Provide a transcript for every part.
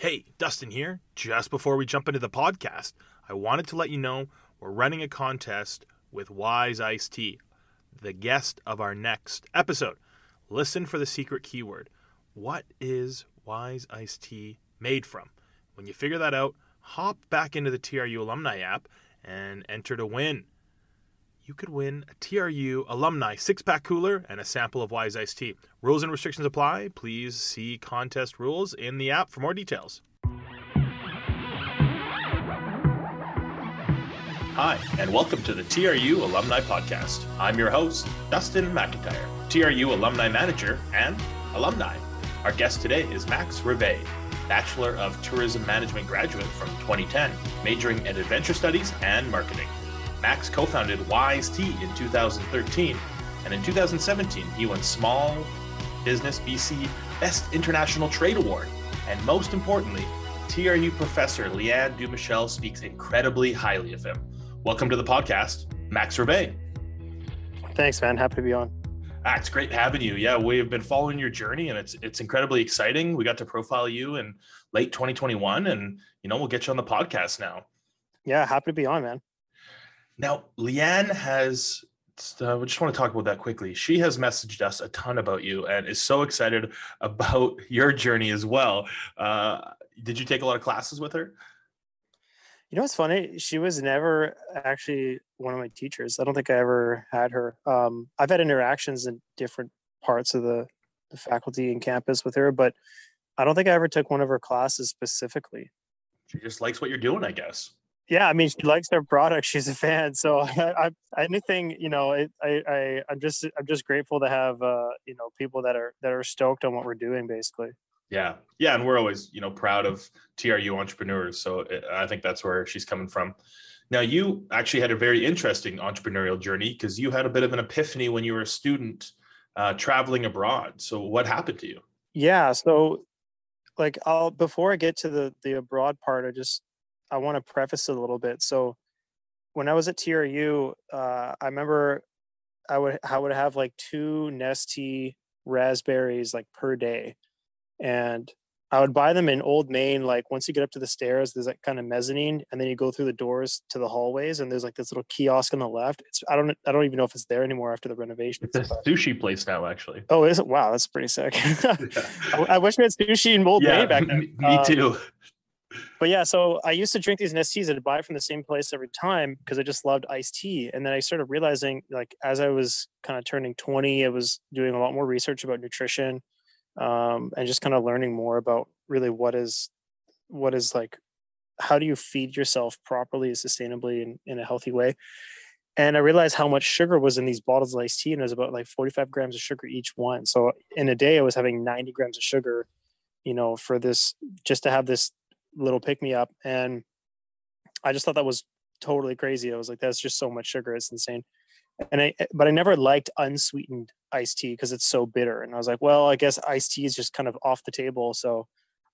Hey, Dustin here. Just before we jump into the podcast, I wanted to let you know we're running a contest with Wize Iced Tea, the guest of our next episode. Listen for the secret keyword. What is Wize Iced Tea made from? When you figure that out, hop back into the TRU Alumni app and enter to win. You could win a TRU Alumni six pack cooler and a sample of Wize Ice Tea. Rules and restrictions apply. Please see contest rules in the app for more details. Hi, and welcome to the TRU Alumni Podcast. I'm your host, Dustin McIntyre, TRU Alumni Manager and Alumni. Our guest today is Max Rivest, Bachelor of Tourism Management graduate from 2010, majoring in Adventure Studies and Marketing. Max co founded Wize Tea in 2013, and in 2017, he won Small Business BC Best International Trade Award. And most importantly, TRU professor Leanne Dumichel speaks incredibly highly of him. Welcome to the podcast, Max Rivest. Thanks, man. Happy to be on. Ah, it's great having you. Yeah, we have been following your journey, and it's it's incredibly exciting. We got to profile you in late 2021, and you know we'll get you on the podcast now. Yeah, happy to be on, man. Now, Leanne has, uh, we just want to talk about that quickly. She has messaged us a ton about you and is so excited about your journey as well. Uh, did you take a lot of classes with her? You know what's funny? She was never actually one of my teachers. I don't think I ever had her. Um, I've had interactions in different parts of the, the faculty and campus with her, but I don't think I ever took one of her classes specifically. She just likes what you're doing, I guess yeah i mean she likes their product. She's a fan. So I, I, anything you know it, I, I i'm just i'm just grateful to have uh you know people that are that are stoked on what we're doing basically. Yeah. Yeah and we're always you know proud of tru entrepreneurs. So i think that's where she's coming from. Now you actually had a very interesting entrepreneurial journey because you had a bit of an epiphany when you were a student uh, traveling abroad. So what happened to you? Yeah so like i'll before i get to the the abroad part i just I want to preface it a little bit. So when I was at TRU, uh, I remember I would I would have like two Nestea raspberries like per day, and I would buy them in Old Main. Like once you get up to the stairs, there's that kind of mezzanine, and then you go through the doors to the hallways, and there's like this little kiosk on the left. It's I don't I don't even know if it's there anymore after the renovation. It's a sushi place now, actually. Oh, is it? Wow, that's pretty sick. yeah. I, I, wish we had sushi in Old yeah, Main back then. Me, me too. But yeah, so I used to drink these Nesteas. I'd buy from the same place every time because I just loved iced tea. And then I started realizing, like, as I was kind of turning 20, I was doing a lot more research about nutrition um, and just kind of learning more about really what is, what is like, how do you feed yourself properly, and sustainably, in, in a healthy way. And I realized how much sugar was in these bottles of iced tea, and it was about like 45 grams of sugar each one. So in a day, I was having 90 grams of sugar you know for this just to have this little pick me up. And I just thought that was totally crazy. I was like, that's just so much sugar. It's insane. And I, but I never liked unsweetened iced tea because it's so bitter. And I was like, well, I guess iced tea is just kind of off the table. So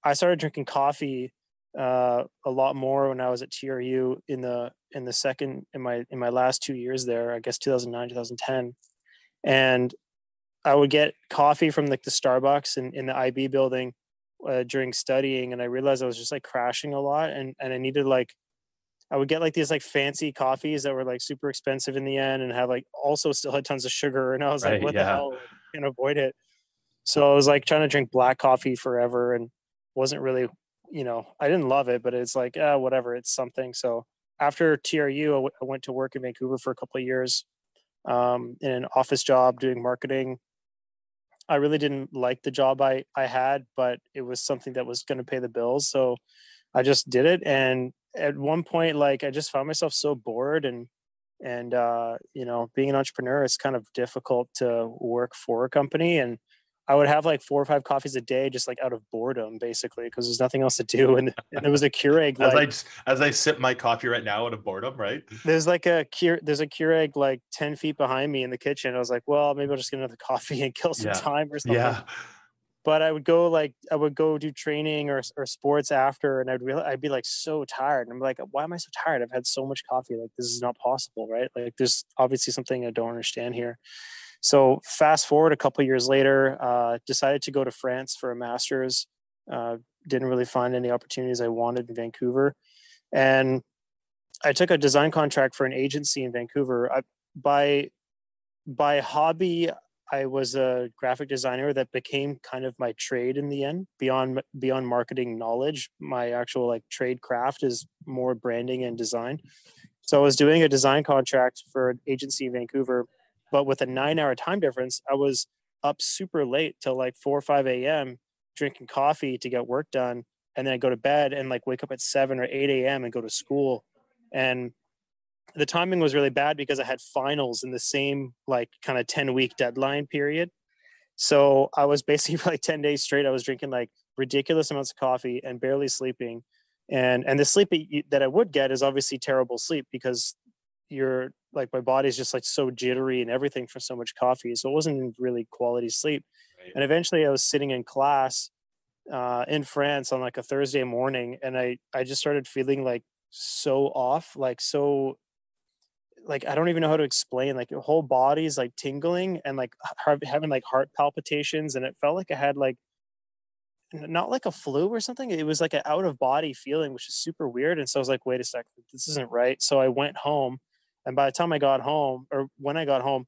I started drinking coffee uh, a lot more when I was at TRU in the in the second in my in my last two years there. I guess 2009 2010, and I would get coffee from like the Starbucks in, in the IB building, uh, during studying and I realized I was just like crashing a lot and and I needed like I would get like these like fancy coffees that were like super expensive in the end and have like also still had tons of sugar and I was right, like what yeah. the hell can avoid it. So I was like trying to drink black coffee forever and wasn't really you know I didn't love it but it's like uh, whatever it's something. So after TRU I, w- I went to work in Vancouver for a couple of years um, in an office job doing marketing I really didn't like the job I I had, but it was something that was going to pay the bills, so I just did it. And at one point, like I just found myself so bored and and uh, you know, being an entrepreneur, it's kind of difficult to work for a company and I would have like four or five coffees a day, just like out of boredom, basically, because there's nothing else to do. And, and there was a Keurig. as like, I as I sip my coffee right now out of boredom, right? There's like a Keurig, there's a Keurig like ten feet behind me in the kitchen. I was like, well, maybe I'll just get another coffee and kill some yeah. time or something. Yeah. But I would go like I would go do training or or sports after, and I'd really I'd be like so tired. And I'm like, why am I so tired? I've had so much coffee. Like this is not possible, right? Like there's obviously something I don't understand here. So fast forward a couple years later, uh, decided to go to France for a master's. Uh, didn't really find any opportunities I wanted in Vancouver. And I took a design contract for an agency in Vancouver. I, by by hobby, I was a graphic designer that became kind of my trade in the end. Beyond beyond marketing knowledge, my actual like trade craft is more branding and design. So I was doing a design contract for an agency in Vancouver, but with a nine hour time difference, I was up super late till like four or five a.m. drinking coffee to get work done, and then I go to bed and like wake up at seven or eight a.m. and go to school. And the timing was really bad because I had finals in the same like kind of 10 week deadline period. So I was basically for like 10 days straight, I was drinking like ridiculous amounts of coffee and barely sleeping. And and the sleep that I would get is obviously terrible sleep because you're like my body's just like so jittery and everything from so much coffee. So it wasn't really quality sleep. Right. And eventually I was sitting in class uh, in France on like a Thursday morning and I I just started feeling like so off, like so like I don't even know how to explain. Like your whole body's like tingling and like having like heart palpitations, and it felt like I had like not like a flu or something. It was like an out of body feeling, which is super weird. And so I was like, wait a second, this isn't right. So I went home, and by the time I got home, or when I got home,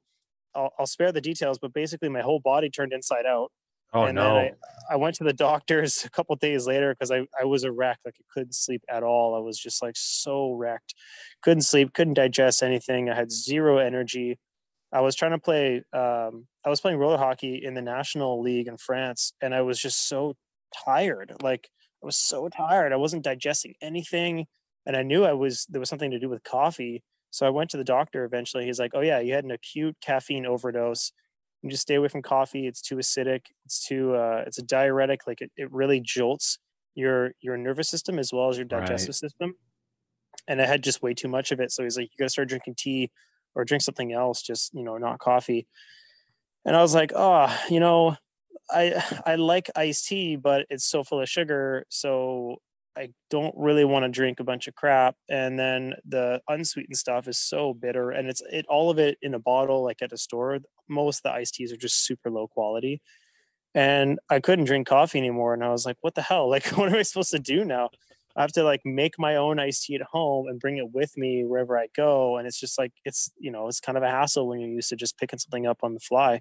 I'll, I'll spare the details, but basically my whole body turned inside out. Oh and no! I, I, went to the doctors a couple days later because I, I was a wreck. Like I couldn't sleep at all. I was just like so wrecked. Couldn't sleep. Couldn't digest anything. I had zero energy. I was trying to play. Um, I was playing roller hockey in the national league in France, and I was just so tired. Like I was so tired. I wasn't digesting anything, and I knew I was there was something to do with coffee. So I went to the doctor eventually. He's like, "Oh yeah, you had an acute caffeine overdose." you just stay away from coffee. It's too acidic. It's too uh, it's a diuretic. Like it, it really jolts your your nervous system as well as your digestive right. system. And I had just way too much of it. So he's like, you gotta start drinking tea or drink something else, just you know, not coffee. And I was like, oh, you know, I I like iced tea, but it's so full of sugar. So I don't really want to drink a bunch of crap. And then the unsweetened stuff is so bitter, and it's it all of it in a bottle, like at a store. Most of the iced teas are just super low quality, and I couldn't drink coffee anymore. And I was like, "What the hell? Like, what am I supposed to do now?" I have to like make my own iced tea at home and bring it with me wherever I go. And it's just like it's you know it's kind of a hassle when you're used to just picking something up on the fly.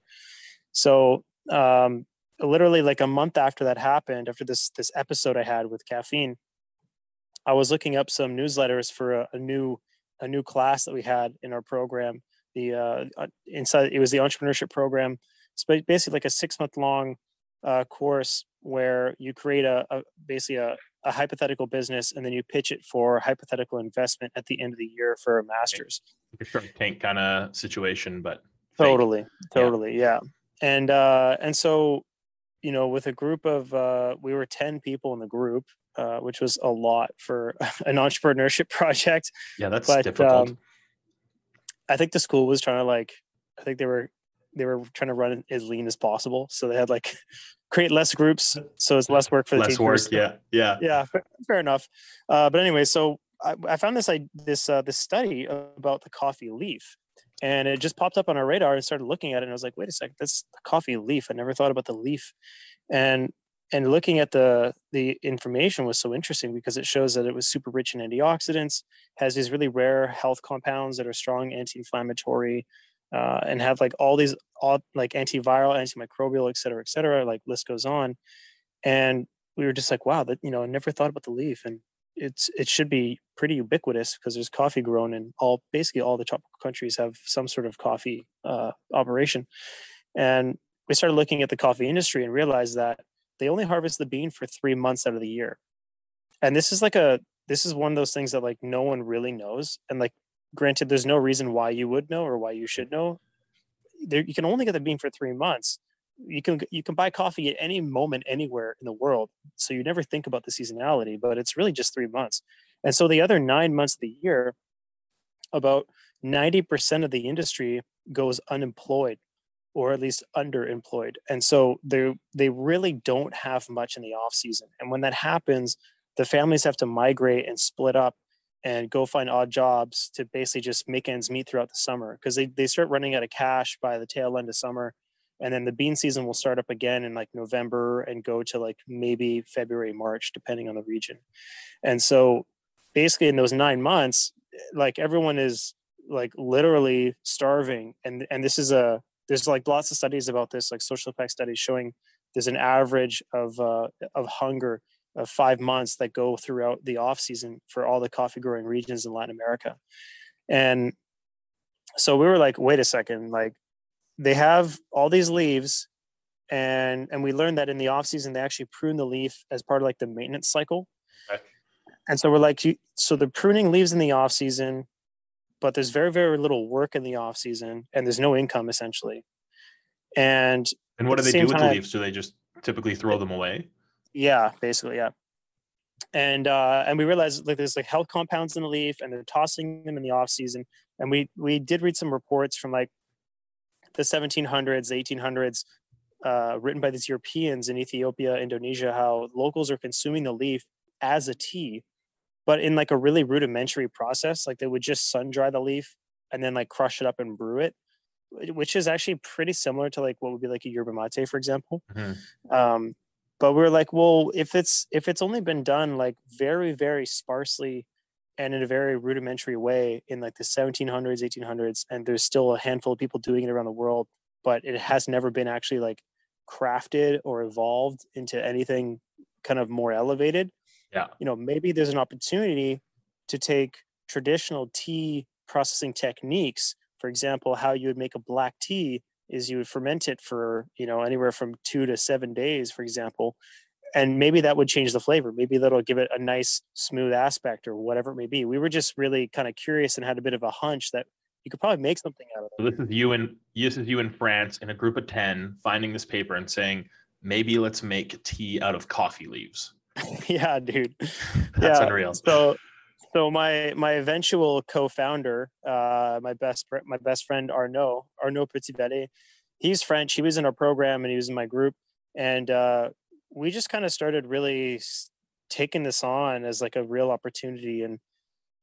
So um, literally like a month after that happened, after this this episode I had with caffeine, I was looking up some newsletters for a, a new a new class that we had in our program. The uh, uh inside it was the entrepreneurship program. It's basically like a six month long uh, course where you create a, a basically a, a, hypothetical business and then you pitch it for hypothetical investment at the end of the year for a master's. Like a Shark Tank kind of situation, but totally, totally, yeah. yeah. And uh, and so you know, with a group of uh, we were ten people in the group, uh, which was a lot for an entrepreneurship project. Yeah, that's but, difficult. Um, I think the school was trying to like, I think they were they were trying to run as lean as possible, so they had like create less groups, so it's less work for the less teachers. work. Yeah, yeah, yeah. Fair, fair enough. Uh, but anyway, so I, I found this I, this uh, this study about the coffee leaf, and it just popped up on our radar and started looking at it and i was like wait a second that's the coffee leaf i never thought about the leaf. And and looking at the the information was so interesting because it shows that it was super rich in antioxidants has these really rare health compounds that are strong anti-inflammatory uh, and have like all these all like antiviral antimicrobial et cetera et cetera like list goes on. And we were just like wow that you know i never thought about the leaf. And it's it should be pretty ubiquitous because there's coffee grown in all basically all the tropical countries have some sort of coffee uh, operation and we started looking at the coffee industry and realized that they only harvest the bean for three months out of the year. And this is like a this is one of those things that like no one really knows. And like granted, there's no reason why you would know or why you should know. There, you can only get the bean for three months. You can you can buy coffee at any moment anywhere in the world. So you never think about the seasonality, but it's really just three months. And so the other nine months of the year, about 90% of the industry goes unemployed or at least underemployed. And so they they really don't have much in the off season. And when that happens, the families have to migrate and split up and go find odd jobs to basically just make ends meet throughout the summer because they, they start running out of cash by the tail end of summer and then the bean season will start up again in like November and go to like maybe February, March, depending on the region. And so basically in those nine months, like everyone is like literally starving. And and this is a there's like lots of studies about this, like social impact studies showing there's an average of uh, of hunger of five months that go throughout the off season for all the coffee growing regions in Latin America. And so we were like, wait a second, like they have all these leaves and and we learned that in the off season they actually prune the leaf as part of like the maintenance cycle. Okay. and so we're like so the pruning leaves in the off season but there's very very little work in the off season and there's no income essentially. And and what do they do with time, the leaves? Do they just typically throw them away? Yeah basically yeah. And uh and we realized like there's like health compounds in the leaf and they're tossing them in the off season. And we we did read some reports from like the 1700s, 1800s, uh, written by these Europeans in Ethiopia, Indonesia, how locals are consuming the leaf as a tea, but in like a really rudimentary process. Like they would just sun dry the leaf and then like crush it up and brew it, which is actually pretty similar to like what would be like a yerba mate, for example. Mm-hmm. Um, but we we're like, well, if it's if it's only been done like very very sparsely and in a very rudimentary way in like the 1700s 1800s and there's still a handful of people doing it around the world but it has never been actually like crafted or evolved into anything kind of more elevated. Yeah. You know maybe there's an opportunity to take traditional tea processing techniques. For example how you would make a black tea is you would ferment it for you know anywhere from two to seven days for example and maybe that would change the flavor. Maybe that'll give it a nice smooth aspect or whatever it may be. We were just really kind of curious and had a bit of a hunch that you could probably make something out of it so this is you and this is you in france in a group of 10 finding this paper and saying maybe let's make tea out of coffee leaves. Yeah dude. That's yeah. unreal. so so my my eventual co-founder uh my best my best friend arnaud arnaud petitbellet he's french. He was in our program and he was in my group. And uh we just kind of started really taking this on as like a real opportunity and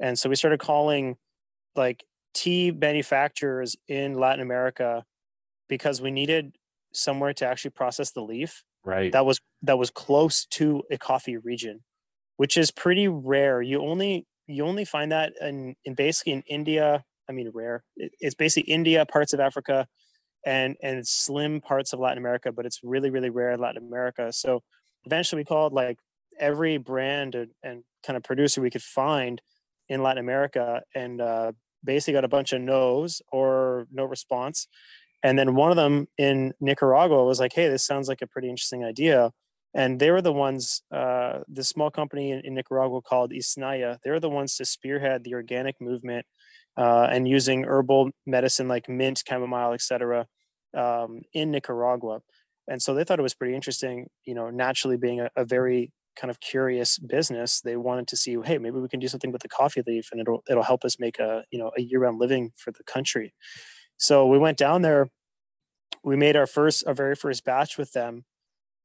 and so we started calling like tea manufacturers in Latin America because we needed somewhere to actually process the leaf right. that was that was close to a coffee region which is pretty rare. You only you only find that in, in basically in india i mean rare. It's basically india parts of africa and and slim parts of Latin America, but it's really really rare in Latin America. So eventually we called like every brand and, and kind of producer we could find in Latin America, and uh, basically got a bunch of no's or no response. And then one of them in Nicaragua was like, "Hey, this sounds like a pretty interesting idea." And they were the ones, uh, the small company in, in Nicaragua called Isnaya. They were the ones to spearhead the organic movement uh, and using herbal medicine like mint, chamomile, etc., um, in Nicaragua. And so they thought it was pretty interesting. You know, naturally being a, a, very kind of curious business, they wanted to see, hey, maybe we can do something with the coffee leaf, and it'll it'll help us make a you know a year-round living for the country. So we went down there. We made our first, our very first batch with them,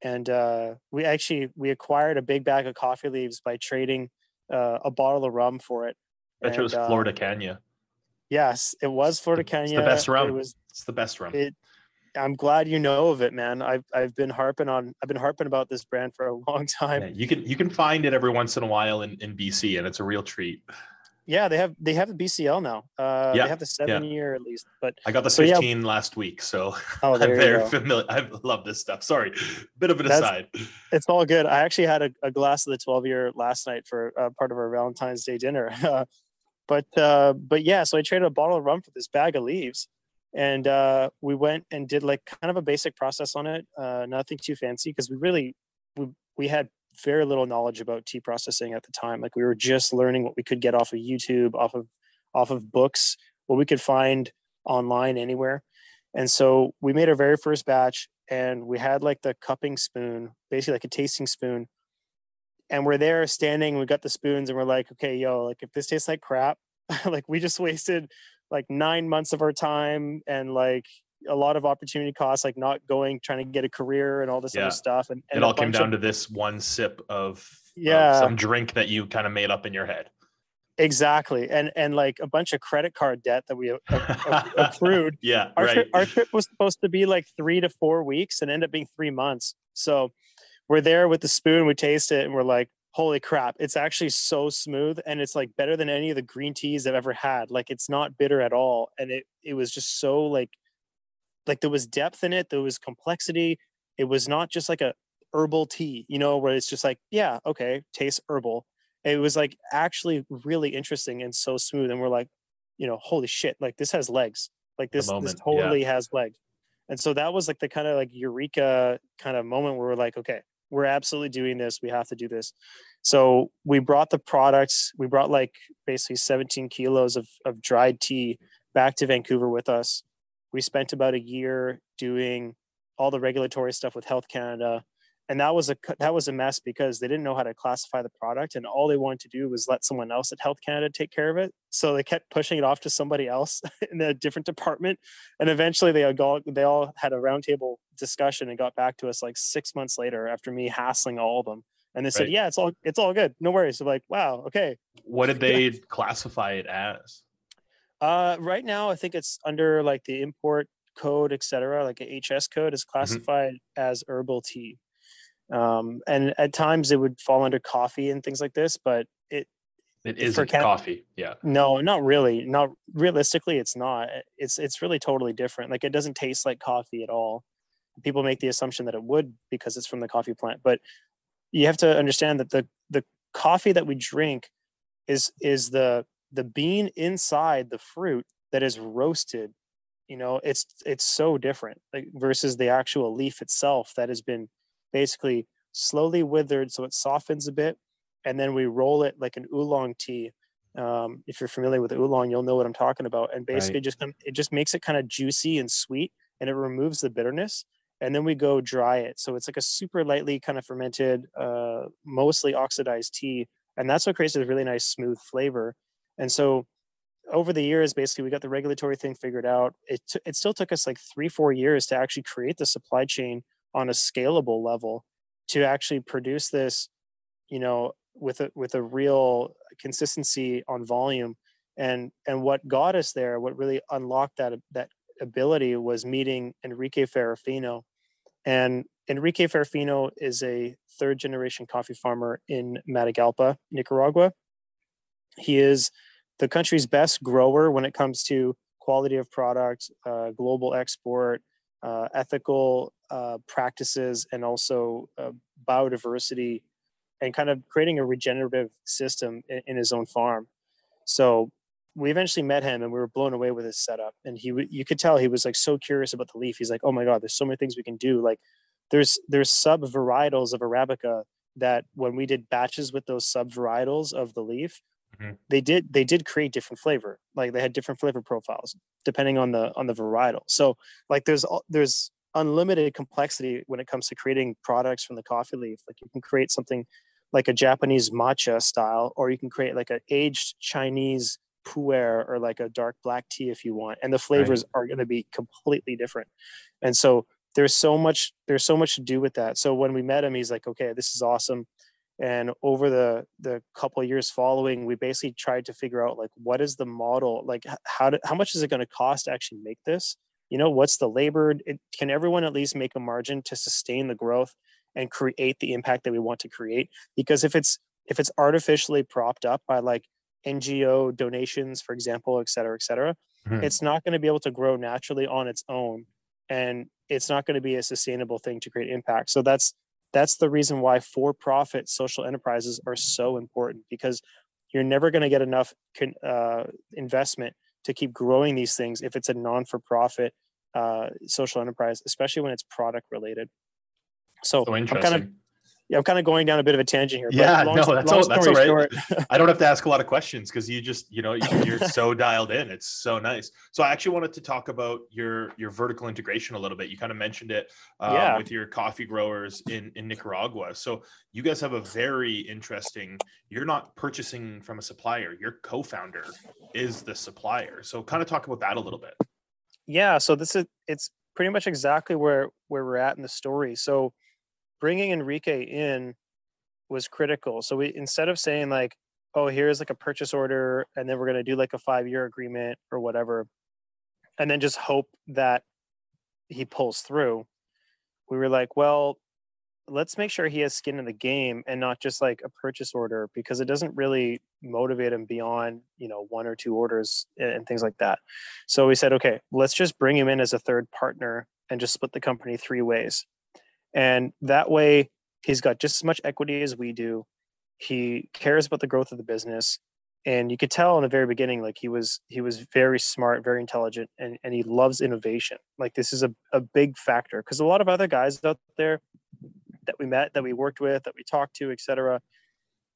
and uh, we actually we acquired a big bag of coffee leaves by trading uh, a bottle of rum for it. Bet and, it was Flor de uh, Caña. Yes, it was Flor de Caña. It's the best rum. It was. It's the best run. It. I'm glad you know of it, man. I've I've been harping on. I've been harping about this brand for a long time. Yeah, you can you can find it every once in a while in, in BC, and it's a real treat. Yeah, they have they have the BCL now. Uh, yeah, they have the seven yeah. year at least. But I got the so, 15 yeah. last week, so oh, I'm very familiar. I love this stuff. Sorry, bit of an That's, aside. It's all good. I actually had a, a glass of the 12 year last night for uh, part of our Valentine's Day dinner. but uh, but yeah, so I traded a bottle of rum for this bag of leaves, and uh, we went and did like kind of a basic process on it, uh, nothing too fancy because we really we we had very little knowledge about tea processing at the time. Like we were just learning what we could get off of YouTube, off of off of books, what we could find online anywhere. And so we made our very first batch and we had like the cupping spoon, basically like a tasting spoon and we're there standing we got the spoons and we're like okay yo like if this tastes like crap like we just wasted like nine months of our time and like a lot of opportunity costs like not going trying to get a career and all this yeah. other stuff and, and it all came down of, to this one sip of yeah. of some drink that you kind of made up in your head. Exactly and and like a bunch of credit card debt that we accrued. Yeah our, right. trip, our trip was supposed to be like three to four weeks and ended up being three months so we're there with the spoon we taste it and we're like holy crap it's actually so smooth and it's like better than any of the green teas i've ever had like it's not bitter at all. And it it was just so like like there was depth in it there was complexity. It was not just like a herbal tea you know where it's just like yeah okay tastes herbal. It was like actually really interesting and so smooth and we're like you know holy shit like this has legs. Like this moment, this yeah. totally has legs. And so that was like the kind of like eureka kind of moment where we're like okay we're absolutely doing this we have to do this. So we brought the products we brought like basically 17 kilos of, of dried tea back to vancouver with us. We spent about a year doing all the regulatory stuff with health canada and that was a that was a mess because they didn't know how to classify the product and all they wanted to do was let someone else at health canada take care of it. So they kept pushing it off to somebody else in a different department and eventually they all they all had a roundtable discussion and got back to us like six months later after me hassling all of them. And they said yeah it's all it's all good. No worries. So like wow okay. What did they classify it as? Uh right now i think it's under like the import code etc like a hs code is classified as herbal tea um and at times it would fall under coffee and things like this but it it is For coffee yeah. No not really not realistically it's not. It's it's really totally different. Like it doesn't taste like coffee at all. People make the assumption that it would because it's from the coffee plant but you have to understand that the the coffee that we drink is is the the bean inside the fruit that is roasted. You know it's it's so different like versus the actual leaf itself that has been basically slowly withered so it softens a bit and then we roll it like an oolong tea. Um, if you're familiar with oolong you'll know what i'm talking about. And basically Right. just it just makes it kind of juicy and sweet and it removes the bitterness. And then we go dry it. So it's like a super lightly kind of fermented uh, mostly oxidized tea. And that's what creates a really nice smooth flavor. And so over the years basically we got the regulatory thing figured out. It, t- it still took us like three four years to actually create the supply chain on a scalable level to actually produce this you know with a with a real consistency on volume. And and what got us there what really unlocked that that ability was meeting enrique ferrafino. And enrique ferrafino is a third generation coffee farmer in matagalpa nicaragua. He is the country's best grower when it comes to quality of product uh, global export uh, ethical uh, practices and also uh, biodiversity and kind of creating a regenerative system in, in his own farm. So we eventually met him and we were blown away with his setup. And he, w- you could tell he was like so curious about the leaf. He's like, oh my God, there's so many things we can do. Like there's, there's sub varietals of Arabica that when we did batches with those sub varietals of the leaf, Mhm. they did, they did create different flavor. Like they had different flavor profiles depending on the, on the varietal. So like there's, there's unlimited complexity when it comes to creating products from the coffee leaf. Like you can create something like a Japanese matcha style, or you can create like an aged Chinese pu'er or like a dark black tea if you want, and the flavors are going to be completely different. And so there's so much there's so much to do with that. So when we met him, he's like, okay, this is awesome. And over the the couple of years following, we basically tried to figure out like what is the model, like how do, how much is it going to cost to actually make this? You know, what's the labor? It, can everyone at least make a margin to sustain the growth and create the impact that we want to create? because if it's if it's artificially propped up by like ngo donations for example et cetera et cetera Mhm. it's not going to be able to grow naturally on its own and it's not going to be a sustainable thing to create impact so that's that's the reason why for profit social enterprises are so important because you're never going to get enough uh, investment to keep growing these things if it's a non for profit uh, social enterprise especially when it's product related so so i'm interesting. kind of yeah, I'm kind of going down a bit of a tangent here. but Yeah, long, no, that's all- that's all right. short- I don't have to ask a lot of questions because you just, you know, you- you're so dialed in. It's so nice. So I actually wanted to talk about your your vertical integration a little bit. You kind of mentioned it um, Yeah. with your coffee growers in in Nicaragua. So you guys have a very interesting. You're not purchasing from a supplier. Your co-founder is the supplier. So kind of talk about that a little bit. yeah, so this is it's pretty much exactly where where we're at in the story. So bringing Enrique in was critical. So we instead of saying like, oh, here's like a purchase order, and then we're gonna do like a five year agreement or whatever, and then just hope that he pulls through. We were like, well, let's make sure he has skin in the game and not just like a purchase order because it doesn't really motivate him beyond you know one or two orders and things like that so we said okay let's just bring him in as a third partner and just split the company three ways and that way he's got just as much equity as we do. He cares about the growth of the business. And you could tell in the very beginning like he was he was very smart very intelligent and, and he loves innovation. Like this is a, a big factor. Because a lot of other guys out there that we met, that we worked with, that we talked to, etc.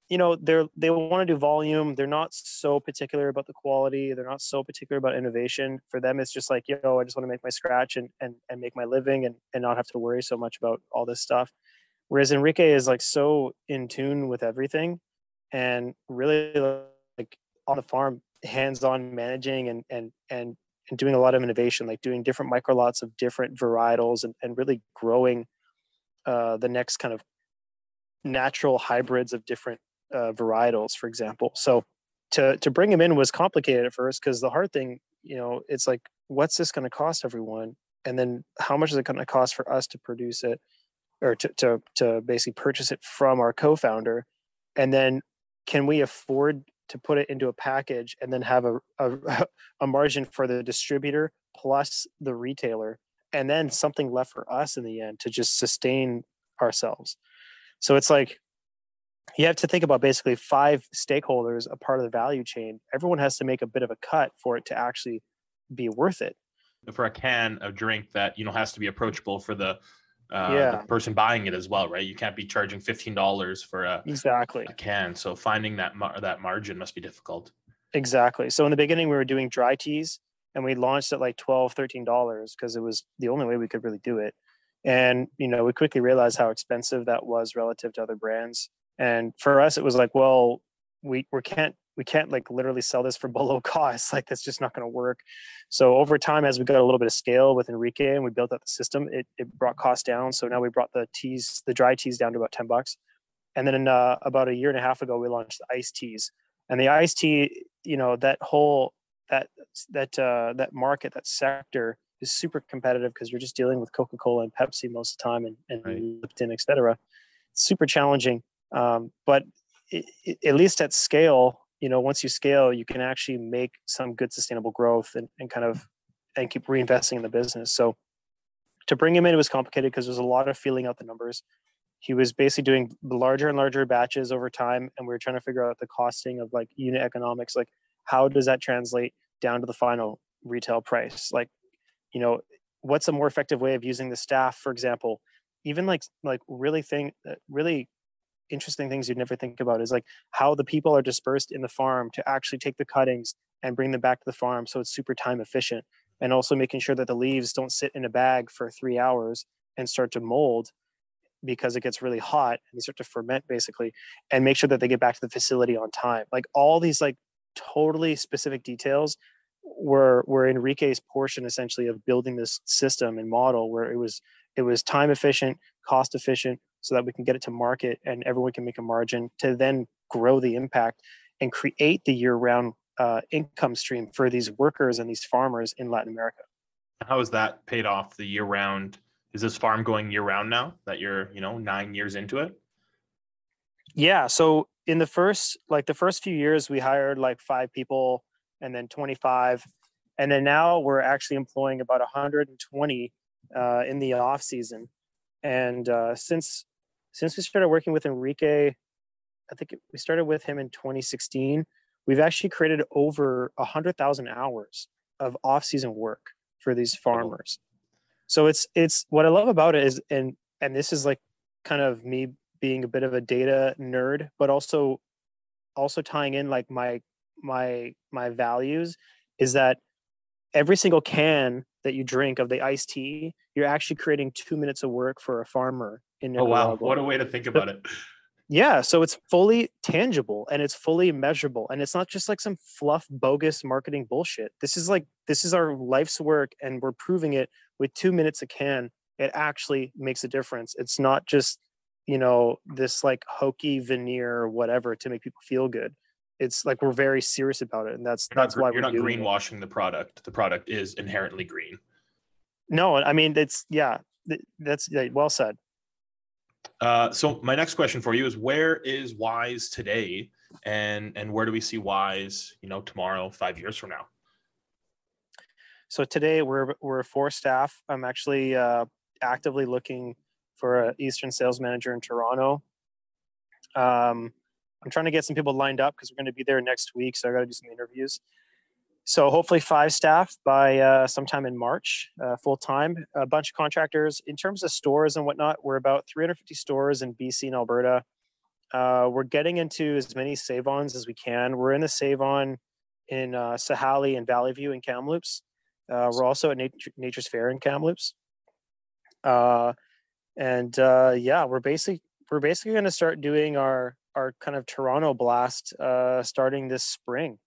You know, they're they want to do volume. They're not so particular about the quality. They're not so particular about innovation. For them, it's just like, yo, I just want to make my scratch and and, and make my living and, and not have to worry so much about all this stuff. Whereas Enrique is like so in tune with everything and really like on the farm, hands-on managing and and and and doing a lot of innovation, like doing different micro lots of different varietals and, and really growing uh, the next kind of natural hybrids of different uh, varietals, for example. So to to bring him in was complicated at first because the hard thing, you know, it's like, what's this going to cost everyone, and then how much is it going to cost for us to produce it, or to to to basically purchase it from our co-founder, and then can we afford to put it into a package and then have a, a, a margin for the distributor plus the retailer and then something left for us in the end to just sustain ourselves. So it's like you have to think about basically five stakeholders, a part of the value chain. Everyone has to make a bit of a cut for it to actually be worth it. For a can of drink that you know has to be approachable for the uh, Yeah. the person buying it as well, right? You can't be charging fifteen dollars for a, Exactly. a can. So finding that mar- that margin must be difficult. Exactly. So in the beginning, we were doing dry teas and we launched at like 12 $13 because it was the only way we could really do it. And, you know, we quickly realized how expensive that was relative to other brands. And for us, it was like, well, we, we can't we can't like literally sell this for below cost. Like that's just not going to work. So over time, as we got a little bit of scale with Enrique and we built out the system, it, it brought costs down. So now we brought the teas, the dry teas down to about 10 bucks. And then uh, about a year and a half ago, we launched the iced teas. And the iced tea, you know, that whole that that uh, that market, that sector is super competitive because you're just dealing with Coca-Cola and Pepsi most of the time and, and Right. Lipton, et cetera. Super challenging. Um, but i i at least at scale, you know, once you scale, you can actually make some good sustainable growth and, and kind of and keep reinvesting in the business. So to bring him in it was complicated because there's a lot of feeling out the numbers. He was basically doing larger and larger batches over time, and we were trying to figure out the costing of like unit economics, like how does that translate down to the final retail price? Like, you know, what's a more effective way of using the staff, for example? Even like like really thing uh, really interesting things you'd never think about is like how the people are dispersed in the farm to actually take the cuttings and bring them back to the farm so it's super time efficient and also making sure that the leaves don't sit in a bag for three hours and start to mold because it gets really hot and they start to ferment basically and make sure that they get back to the facility on time. Like all these like totally specific details were were enrique's portion essentially of building this system and model where it was it was time efficient cost efficient so that we can get it to market and everyone can make a margin to then grow the impact and create the year round uh, income stream for these workers and these farmers in latin america How has that paid off the year round? Is this farm going year round now that you're, you know, nine years into it? Yeah. So in the first, like the first few years, we hired like five people and then 25. And then now we're actually employing about 120 uh, in the off season. And uh, since since we started working with Enrique, I think we started with him in 2016. We've actually created over 100,000 hours of off season work for these farmers. So it's it's what I love about it is and and this is like kind of me being a bit of a data nerd, but also also tying in like my my my values is that every single can that you drink of the iced tea, you're actually creating two minutes of work for a farmer in Nicaragua. Oh wow, what a way to think about it. Yeah, so it's fully tangible and it's fully measurable and it's not just like some fluff bogus marketing bullshit. This is like this is our life's work and we're proving it with 2 minutes a can. It actually makes a difference. It's not just, you know, this like hokey veneer or whatever to make people feel good. It's like we're very serious about it, and that's You're that's not, why you're we're not doing it. greenwashing the product. The product is inherently green. No, I mean it's yeah, that's yeah, well said. Uh, so my next question for you is where is Wize today and and where do we see Wize, you know, tomorrow, five years from now? So today we're we're four staff. I'm actually uh, actively looking for an Eastern sales manager in Toronto. Um, I'm trying to get some people lined up because we're going to be there next week, so I got to do some interviews. So hopefully five staff by uh, sometime in March, uh, full time. A bunch of contractors. In terms of stores and whatnot, we're about 350 stores in BC and Alberta. Uh, we're getting into as many save-ons as we can. We're in the save-on in uh, Sahali and Valley View in Kamloops. Uh, we're also at Nature, Nature's Fare in Kamloops. Uh, and uh, yeah, we're basically we're basically going to start doing our our kind of Toronto blast uh, starting this spring,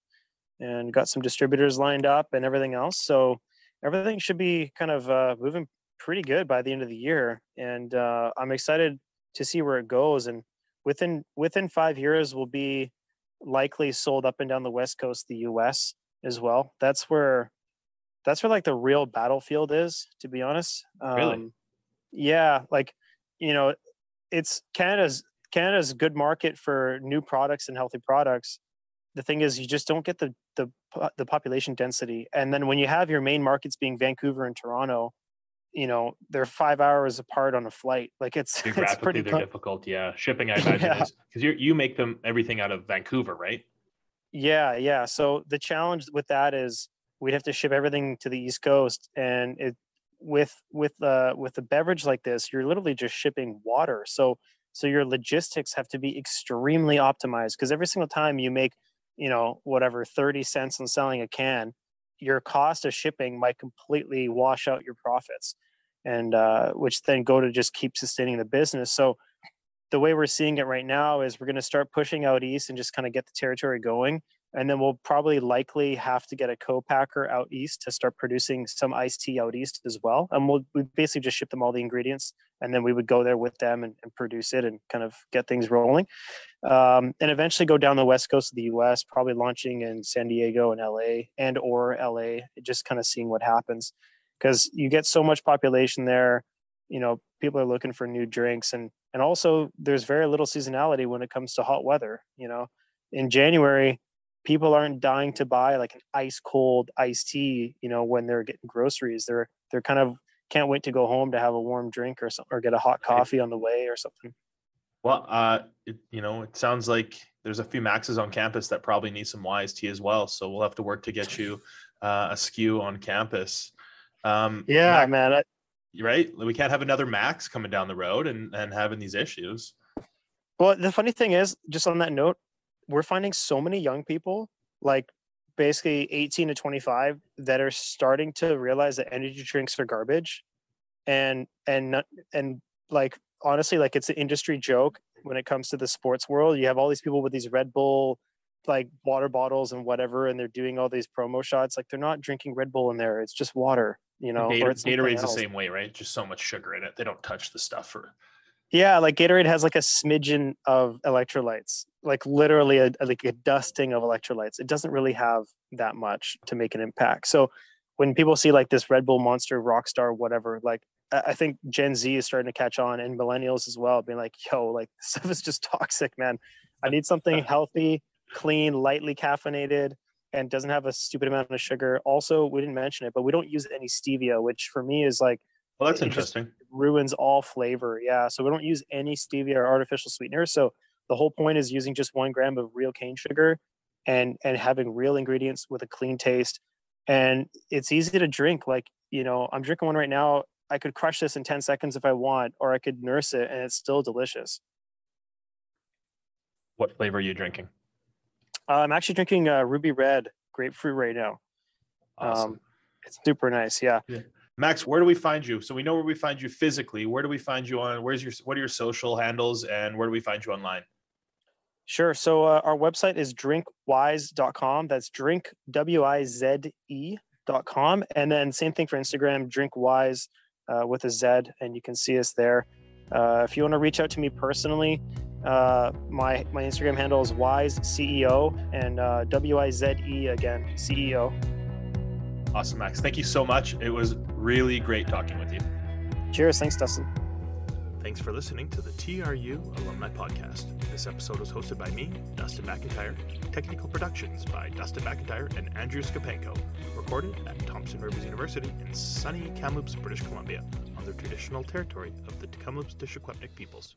and got some distributors lined up and everything else. So everything should be kind of uh, moving pretty good by the end of the year, and uh, I'm excited to see where it goes. And within within five years, we'll be likely sold up and down the west coast the U.S. as well. That's where that's where like the real battlefield is, to be honest. Um, Really? Yeah, like you know, it's Canada's Canada's a good market for new products and healthy products. The thing is, you just don't get the the the population density, and then when you have your main markets being Vancouver and Toronto, you know they're five hours apart on a flight. Like it's it's pretty. they're co- difficult. Yeah, shipping, I imagine, Yeah. is because you you make them everything out of Vancouver, right? Yeah, yeah. So the challenge with that is we'd have to ship everything to the East Coast, and it with with uh with a beverage like this, you're literally just shipping water. So so your logistics have to be extremely optimized because every single time you make you know whatever 30 cents on selling a can your cost of shipping might completely wash out your profits and uh, which then go to just keep sustaining the business. So the way we're seeing it right now is we're going to start pushing out east and just kind of get the territory going and then we'll probably likely have to get a co-packer out east to start producing some iced tea out east as well and we'll we basically just ship them all the ingredients and then we would go there with them and, and produce it and kind of get things rolling. Um, and eventually go down the west coast of the us probably launching in san diego and la and or la just kind of seeing what happens. Because you get so much population there you know people are looking for new drinks and and also there's very little seasonality when it comes to hot weather you know? In january people aren't dying to buy like an ice cold iced tea you know when they're getting groceries. They're they're kind of can't wait to go home to have a warm drink or something or get a hot coffee on the way or something Well, uh, it, you know, it sounds like there's a few Maxes on campus that probably need some tea as well. So we'll have to work to get you uh, a SKU on campus. Um, yeah man I, right? We can't have another Max coming down the road and and having these issues. Well, the funny thing is, just on that note, we're finding so many young people, like basically 18 to 25, that are starting to realize that energy drinks are garbage, and and not- and like honestly, like it's an industry joke when it comes to the sports world. You have all these people with these Red Bull like water bottles and whatever, and they're doing all these promo shots. Like they're not drinking Red Bull in there; it's just water, you know. or Gator, Gatorade's the same way, right? Just so much sugar in it. They don't touch the stuff for Yeah, like Gatorade has like a smidgen of electrolytes, like literally a, like a dusting of electrolytes. It doesn't really have that much to make an impact. So when people see like this Red Bull Monster, Rockstar, whatever, like I think Gen Z is starting to catch on and millennials as well, being like, yo, like this stuff is just toxic, man. I need something healthy, clean, lightly caffeinated, and doesn't have a stupid amount of sugar. Also, we didn't mention it, but we don't use any stevia, which for me is like Well, that's It interesting. ruins all flavor. Yeah. So we don't use any stevia or artificial sweeteners. So the whole point is using just one gram of real cane sugar and and having real ingredients with a clean taste. And it's easy to drink. Like, you know, I'm drinking one right now. I could crush this in 10 seconds if I want, or I could nurse it and it's still delicious. What flavor are you drinking? Uh, I'm actually drinking uh, Ruby Red grapefruit right now. Awesome. Um, it's super nice. Yeah. Max, where do we find you? So we know where we find you physically. Where do we find you on? Where's your what are your social handles and where do we find you online? Sure. So uh, our website is drinkwize.com. That's drink, W I Z E dot com. And then same thing for Instagram, drinkwise uh, with a Z, and you can see us there. Uh, if you want to reach out to me personally, Uh, my my Instagram handle is Wize CEO and uh, W I Z E again CEO. Awesome, Max. Thank you so much. It was really great talking with you. Cheers. Thanks, Dustin. Thanks for listening to the TRU Alumni Podcast. This episode was hosted by me, Dustin McIntyre, technical productions by Dustin McIntyre and Andrew Skapenko, recorded at Thompson Rivers University in sunny Kamloops, British Columbia, on the traditional territory of the Kamloops te Secwépemc peoples.